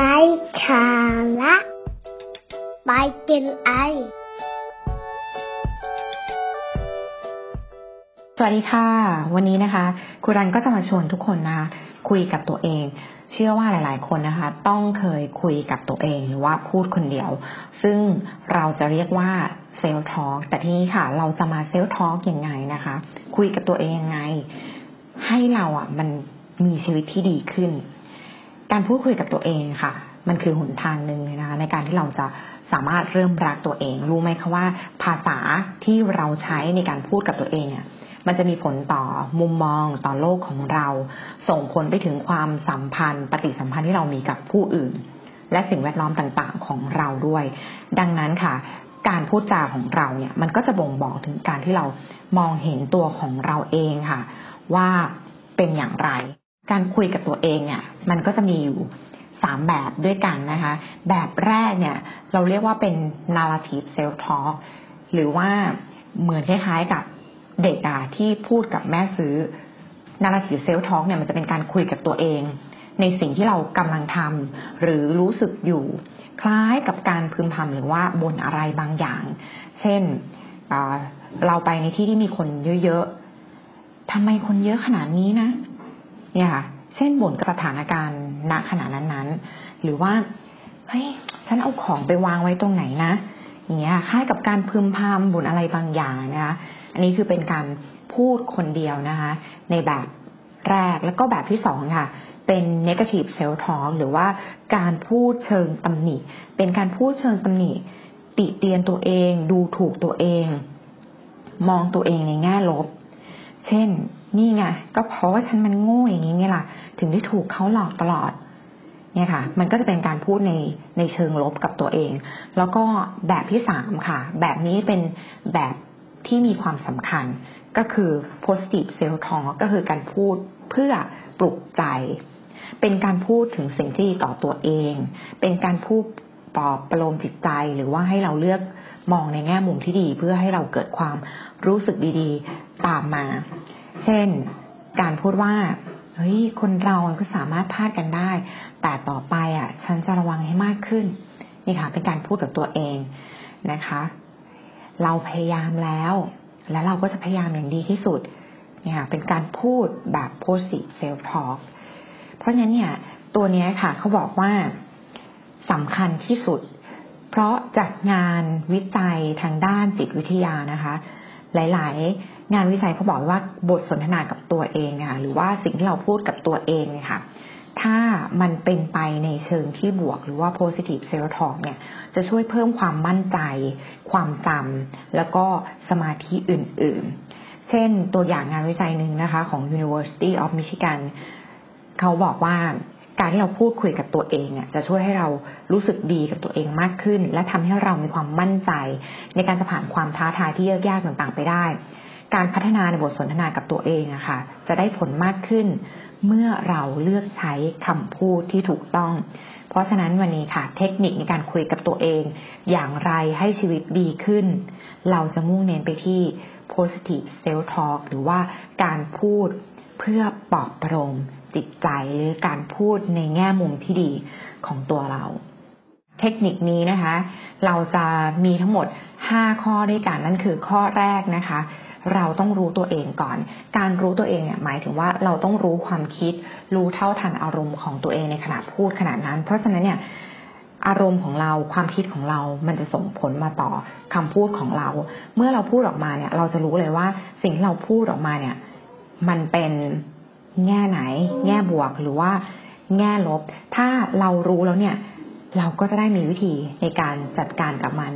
ไร้สาระไปกินไอ สวัสดีค่ะ วันนี้นะคะครูรันก็จะมาชวนทุกคนนะคะคุยกับตัวเอง เชื่อว่าหลาย ๆ คนนะคะ ต้องเคยคุยกับตัวเองหรือว่าพูดคนเดียว ซึ่งเราจะเรียกว่าเซลล์ทอล์กแต่ที่นี้ค่ะ เราจะมาเซลล์ทอล์กยังไงนะคะ คุยกับตัวเองยังไง ให้เราอะมันมีชีวิตที่ดีขึ้น การพูดคุยกับตัวเองค่ะ มันคือหนทางหนึ่งนะคะในการที่เราจะสามารถเริ่มรักตัวเอง รู้ไหมคะว่า ภาษาที่เราใช้ในการพูดกับตัวเองเนี่ยมันจะมีผลต่อมุมมองต่อโลกของเรา ส่งผลไปถึงความสัมพันธ์ ปฏิสัมพันธ์ที่เรามีกับผู้อื่น และสิ่งแวดล้อมต่างๆของเราด้วย ดังนั้นค่ะ การพูดจาของเราเนี่ย มันก็จะบ่งบอกถึงการที่เรามองเห็นตัวของเราเองค่ะ ว่าเป็นอย่างไร การคุยกับตัวเองเนี่ยมันก็จะมีอยู่สามแบบด้วยกันนะคะ แบบแรกเนี่ยเราเรียกว่าเป็น narrative self talk หรือว่าเหมือนคล้ายๆกับเด็กอะที่พูดกับแม่ซื้อ narrative self talk เนี่ยมันจะเป็นการคุยกับตัวเอง ในสิ่งที่เรากำลังทำหรือรู้สึกอยู่ คล้ายกับการพึมพำหรือว่าบ่นอะไรบางอย่าง เช่นเราไปในที่ที่มีคนเยอะๆทำไมคนเยอะขนาดนี้นะ เนี่ยค่ะ เช่นบ่นกับสถานการณ์ณขณะนั้นๆ หรือว่าเฮ้ยฉันเอาของไปวางไว้ตรงไหนนะอย่างเงี้ยคล้ายกับการพึมพำบ่นอะไรบางอย่างนะคะอันนี้คือเป็นการพูดคนเดียวนะคะ ในแบบแรกแล้วก็แบบที่สองค่ะ เป็น negative self talk หรือว่าการพูดเชิงตำหนิ เป็นการพูดเชิงตำหนิ ติเตียนตัวเอง ดูถูกตัวเอง มองตัวเองในแง่ลบ เช่น นี่ไงก็เพราะว่าฉันมันโง่อย่างนี้เนี่ยล่ะถึงได้ถูกเขาหลอกตลอด เนี่ยค่ะ มันก็จะเป็นการพูดในในเชิงลบกับตัวเอง แล้วก็แบบที่สามค่ะ แบบนี้เป็นแบบที่มีความสำคัญก็คือ positive self talk ก็คือการพูดเพื่อปลุกใจ เป็นการพูดถึงสิ่งที่ต่อตัวเอง เป็นการพูดปลอบประโลมจิตใจหรือว่าให้เราเลือกมองในแง่มุมที่ดี เพื่อให้เราเกิดความรู้สึกดีๆ ตามมา เช่น การพูดว่าเฮ้ยคนเราก็สามารถพลาดกันได้ แต่ต่อไปอะ ฉันจะระวังให้มากขึ้น นี่ค่ะ เป็นการพูดกับตัวเองนะคะ เราพยายามแล้ว และเราก็จะพยายามอย่างดีที่สุดเนี่ยเป็นการพูดแบบ positive self talk เพราะฉะนั้นเนี่ย ตัวนี้ค่ะเขาบอกว่าสำคัญที่สุด เพราะจากงานวิจัยทางด้านจิตวิทยานะคะ หลาย ๆ งานวิจัยเขาบอกว่าบทสนทนากับตัวเองนะคะหรือว่าสิ่งที่เราพูดกับตัวเองเนี่ยค่ะถ้ามันเป็นไปในเชิงที่บวกหรือว่า positive self talk เนี่ยจะช่วยเพิ่มความมั่นใจ ความจำแล้วก็สมาธิอื่น ๆ เช่นตัวอย่างงานวิจัยหนึ่งนะคะของ University of Michigan เขาบอกว่า การที่เราพูดคุยกับตัวเองเนี่ยจะช่วยให้เรารู้สึกดีกับตัวเองมากขึ้น และทำให้เรามีความมั่นใจ ในการจะผ่านความท้าทายที่ยากๆต่างๆไปได้ การพัฒนาในบทสนทนากับตัวเองอะคะ่ะ จะได้ผลมากขึ้น เมื่อเราเลือกใช้คำพูดที่ถูกต้อง เพราะฉะนั้นวันนี้ค่ะ เทคนิคในการคุยกับตัวเอง อย่างไรให้ชีวิตดีขึ้น เราจะมุ่งเน้นไปที่ positive self talk หรือว่าการพูดเพื่อปลอบประโลม จิตใจหรือการพูดในแง่มุมที่ดีของตัวเรา เทคนิคนี้นะคะ เราจะมีทั้งหมด 5 ข้อด้วยกันนั่นคือข้อแรกนะคะ เราต้องรู้ตัวเองก่อน การรู้ตัวเองเนี่ยหมายถึงว่าเราต้องรู้ความคิด รู้เท่าทันอารมณ์ของตัวเองในขณะพูดขณะนั้น เพราะฉะนั้นเนี่ยอารมณ์ของเราความคิดของเรา มันจะส่งผลมาต่อคำพูดของเรา เมื่อเราพูดออกมาเนี่ย เราจะรู้เลยว่าสิ่งที่เราพูดออกมาเนี่ย มันเป็น แง่ไหน แง่บวกหรือว่าแง่ลบ ถ้าเรารู้แล้วเนี่ย เราก็จะได้มีวิธีในการจัดการกับมัน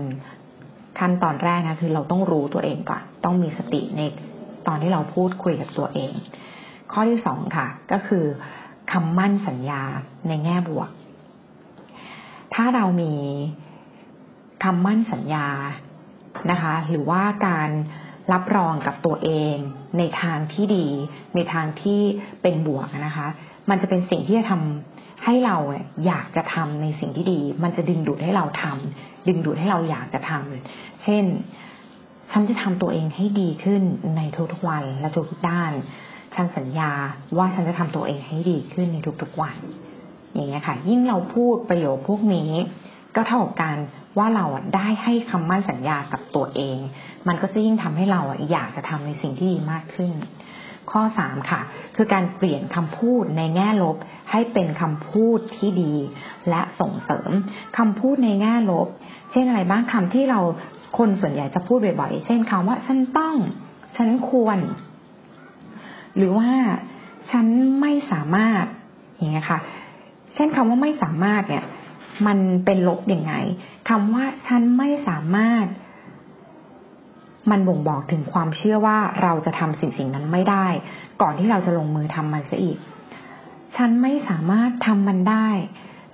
ขั้นตอนแรกนะคือเราต้องรู้ตัวเองก่อน ต้องมีสติในตอนที่เราพูดคุยกับตัวเอง ข้อที่สองค่ะ ก็คือคำมั่นสัญญาในแง่บวก ถ้าเรามีคำมั่นสัญญานะคะ หรือว่าการ รับรองกับตัวเอง ในทางที่ดี ในทางที่เป็นบวกนะคะ มันจะเป็นสิ่งที่จะทำให้เราอยากจะทำในสิ่งที่ดี มันจะดึงดูดให้เราทำดึงดูดให้เราอยากจะทำเช่น ฉันจะทำตัวเองให้ดีขึ้นในทุกๆวันและทุกๆด้าน ฉันสัญญาว่าฉันจะทำตัวเองให้ดีขึ้นในทุกๆวัน อย่างเงี้ยค่ะ ยิ่งเราพูดประโยคพวกนี้ ก็เท่ากับการว่าเราได้ให้คำมั่นสัญญากับตัวเอง มันก็จะยิ่งทำให้เราอยากจะทำในสิ่งที่ดีมากขึ้น ข้อสามค่ะ คือการเปลี่ยนคำพูดในแง่ลบให้เป็นคำพูดที่ดี และส่งเสริมคำพูดในแง่ลบ เช่นอะไรบ้างคำที่เราคนส่วนใหญ่จะพูดบ่อยๆ เช่นคำว่าฉันต้อง ฉันควร หรือว่าฉันไม่สามารถอย่างเงี้ยค่ะ เช่นคำว่าไม่สามารถเนี่ย มันเป็นลบยังไงคำว่าฉันไม่สามารถ มันบ่งบอกถึงความเชื่อว่าเราจะทำสิ่งสิ่งนั้นไม่ได้ ก่อนที่เราจะลงมือทำมันซะอีก ฉันไม่สามารถทำมันได้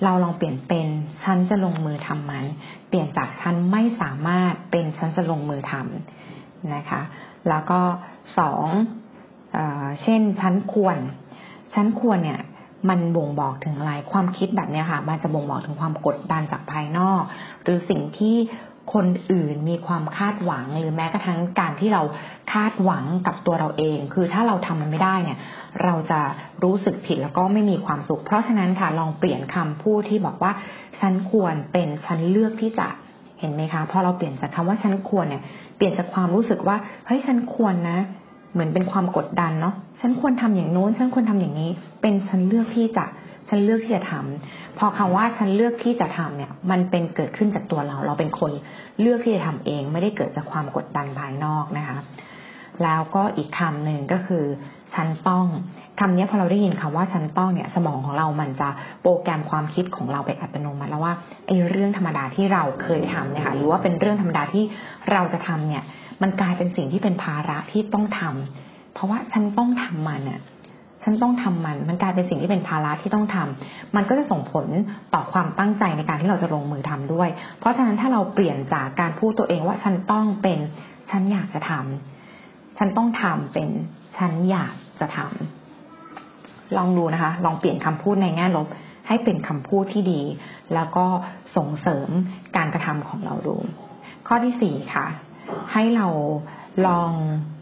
เราลองเปลี่ยนเป็นฉันจะลงมือทำมัน เปลี่ยนจากฉันไม่สามารถเป็นฉันจะลงมือทำนะคะ แล้วก็สองเช่นฉันควร ฉันควรเนี่ย มันบ่งบอกถึงอะไร ความคิดแบบนี้ค่ะ มันจะบ่งบอกถึงความกดดันจากภายนอก หรือสิ่งที่คนอื่นมีความคาดหวังหรือแม้กระทั่งการที่เราคาดหวังกับตัวเราเอง คือถ้าเราทำมันไม่ได้เนี่ย เราจะรู้สึกผิดแล้วก็ไม่มีความสุข เพราะฉะนั้นค่ะลองเปลี่ยนคำพูดที่บอกว่าฉันควรเป็นฉันเลือกที่จะเห็นไหมคะพอเราเปลี่ยนจากคำว่าฉันควรเนี่ยเปลี่ยนจากความรู้สึกว่าเฮ้ยฉันควรนะ เหมือนเป็นความกดดันเนาะฉันควรทำอย่างโน้นฉันควรทำอย่างนี้ เป็นฉันเลือกที่จะฉันเลือกที่จะทำพอคำว่าฉันเลือกที่จะทำเนี่ย มันเป็นเกิดขึ้นจากตัวเรา เราเป็นคนเลือกที่จะทำเอง ไม่ได้เกิดจากความกดดันภายนอกนะคะ แล้วก็อีกคำหนึ่งก็คือ ฉันต้องคำนี้พอเราได้ยินคำว่าฉันต้องเนี่ย สมองของเรามันจะโปรแกรมความคิดของเราไปอัตโนมัติแล้วว่าไอ้เรื่องธรรมดาที่เราเคยทำเนี่ยค่ะหรือว่าเป็นเรื่องธรรมดาที่เราจะทำเนี่ย มันกลายเป็นสิ่งที่เป็นภาระที่ต้องทำเพราะว่าฉันต้องทำมันเนี่ยฉันต้องทำมัน มันกลายเป็นสิ่งที่เป็นภาระที่ต้องทำมันก็จะส่งผลต่อความตั้งใจในการที่เราจะลงมือทำด้วย เพราะฉะนั้นถ้าเราเปลี่ยนจากการพูดตัวเองว่าฉันต้องเป็นฉันอยากจะทำฉันต้องทำเป็นฉันอยากจะทำลองดูนะคะ ลองเปลี่ยนคำพูดในแง่ลบ ให้เป็นคำพูดที่ดี แล้วก็ส่งเสริมการกระทำของเราดู ข้อที่สี่ค่ะ ให้เราลอง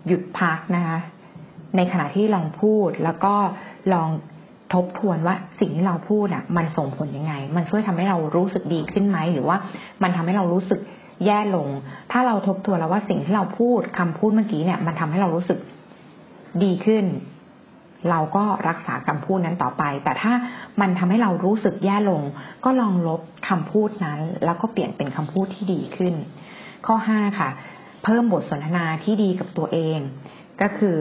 หยุดพักนะคะในขณะที่ลองพูดแล้วก็ลองทบทวนว่าสิ่งที่เราพูดอะ มันส่งผลยังไง มันช่วยทำให้เรารู้สึกดีขึ้นไหมหรือว่ามันทำให้เรารู้สึกแย่ลง ถ้าเราทบทวนแล้วว่าสิ่งที่เราพูดคำพูดเมื่อกี้เนี่ย มันทำให้เรารู้สึกดีขึ้น เราก็รักษาคำพูดนั้นต่อไป แต่ถ้ามันทำให้เรารู้สึกแย่ลง ก็ลองลบคำพูดนั้น แล้วก็เปลี่ยนเป็นคำพูดที่ดีขึ้น ข้อห้าค่ะ เพิ่มบทสนทนาที่ดีกับตัวเอง ก็คือ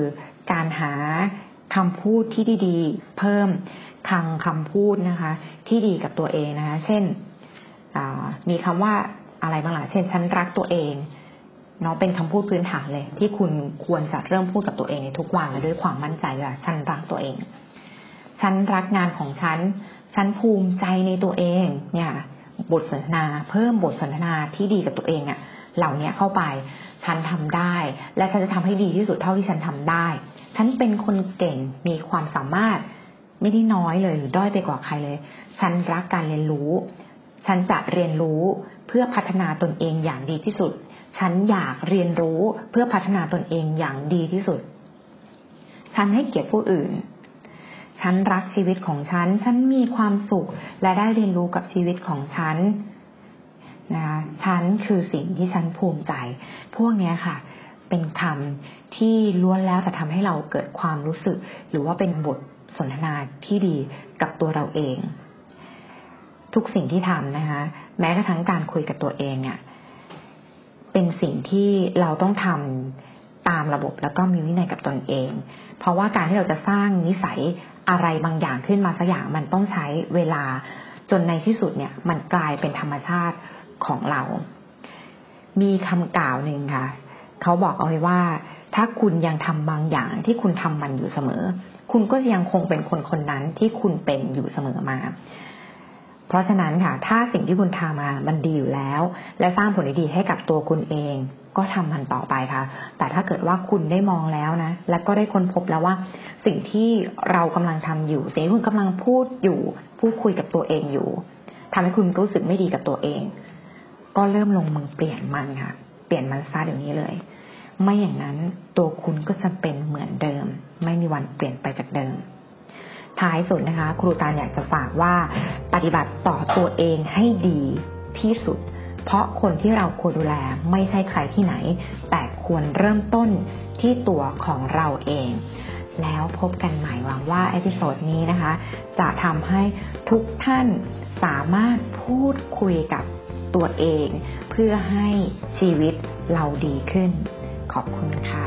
การหาคำพูดที่ดีๆ เพิ่มคลังคำพูดนะคะ ที่ดีกับตัวเองนะคะ เช่นมีคำว่าอะไรบ้างล่ะเช่น ฉันรักตัวเองเนาะเป็นคำพูดพื้นฐานเลย ที่คุณควรจะเริ่มพูดกับตัวเองในทุกวันและด้วยความมั่นใจว่าฉันรักตัวเอง ฉันรักงานของฉัน ฉันภูมิใจในตัวเอง เนี่ย บทสนทนา เพิ่มบทสนทนาที่ดีกับตัวเองเนี่ย เหล่านี้เข้าไป ฉันทำได้ และฉันจะทำให้ดีที่สุดเท่าที่ฉันทำได้ ฉันเป็นคนเก่งมีความสามารถไม่ได้น้อยเลยหรือด้อยไปกว่าใครเลย ฉันรักการเรียนรู้ ฉันจะเรียนรู้เพื่อพัฒนาตนเองอย่างดีที่สุด ฉันอยากเรียนรู้เพื่อพัฒนาตนเองอย่างดีที่สุด ฉันให้เกียรติผู้อื่น ฉันรักชีวิตของฉัน ฉันมีความสุขและได้เรียนรู้กับชีวิตของฉัน นะคะฉันคือสิ่งที่ฉันภูมิใจ พวกนี้ค่ะ เป็นคำที่ล้วนแล้วจะทำให้เราเกิดความรู้สึก หรือว่าเป็นบทสนทนาที่ดีกับตัวเราเอง ทุกสิ่งที่ทำนะคะ แม้กระทั่งการคุยกับตัวเองเนี่ย เป็นสิ่งที่เราต้องทำตามระบบแล้วก็มีวินัยกับตนเอง เพราะว่าการที่เราจะสร้างนิสัยอะไรบางอย่างขึ้นมาสักอย่างมันต้องใช้เวลาจนในที่สุดเนี่ย มันกลายเป็นธรรมชาติ ของเรา มีคำกล่าวหนึ่งค่ะ เขาบอกเอาไว้ว่า ถ้าคุณยังทำบางอย่างที่คุณทำมันอยู่เสมอ คุณก็ยังคงเป็นคนคนนั้นที่คุณเป็นอยู่เสมอมา เพราะฉะนั้นค่ะ ถ้าสิ่งที่คุณทำมามันดีอยู่แล้ว และสร้างผลดีให้กับตัวคุณเองก็ทำมันต่อไปค่ะ แต่ถ้าเกิดว่าคุณได้มองแล้วนะ และก็ได้ค้นพบแล้วว่า สิ่งที่เรากำลังทำอยู่ สิ่งที่คุณกำลังพูดอยู่ พูดคุยกับตัวเองอยู่ทำให้คุณรู้สึกไม่ดีกับตัวเอง ก็เริ่มลงมือเปลี่ยนมันค่ะ เปลี่ยนมันซะเดี๋ยวนี้เลย ไม่อย่างนั้นตัวคุณก็จะเป็นเหมือนเดิม ไม่มีวันเปลี่ยนไปจากเดิม ท้ายสุดนะคะ ครูตาอยากจะฝากว่าปฏิบัติต่อตัวเองให้ดีที่สุด เพราะคนที่เราควรดูแลไม่ใช่ใครที่ไหน แต่ควรเริ่มต้นที่ตัวของเราเองแล้วพบกันใหม่หวังว่า episode นี้นะคะ จะทำให้ทุกท่านสามารถพูดคุยกับ ตัวเอง เพื่อให้ชีวิตเราดีขึ้น ขอบคุณค่ะ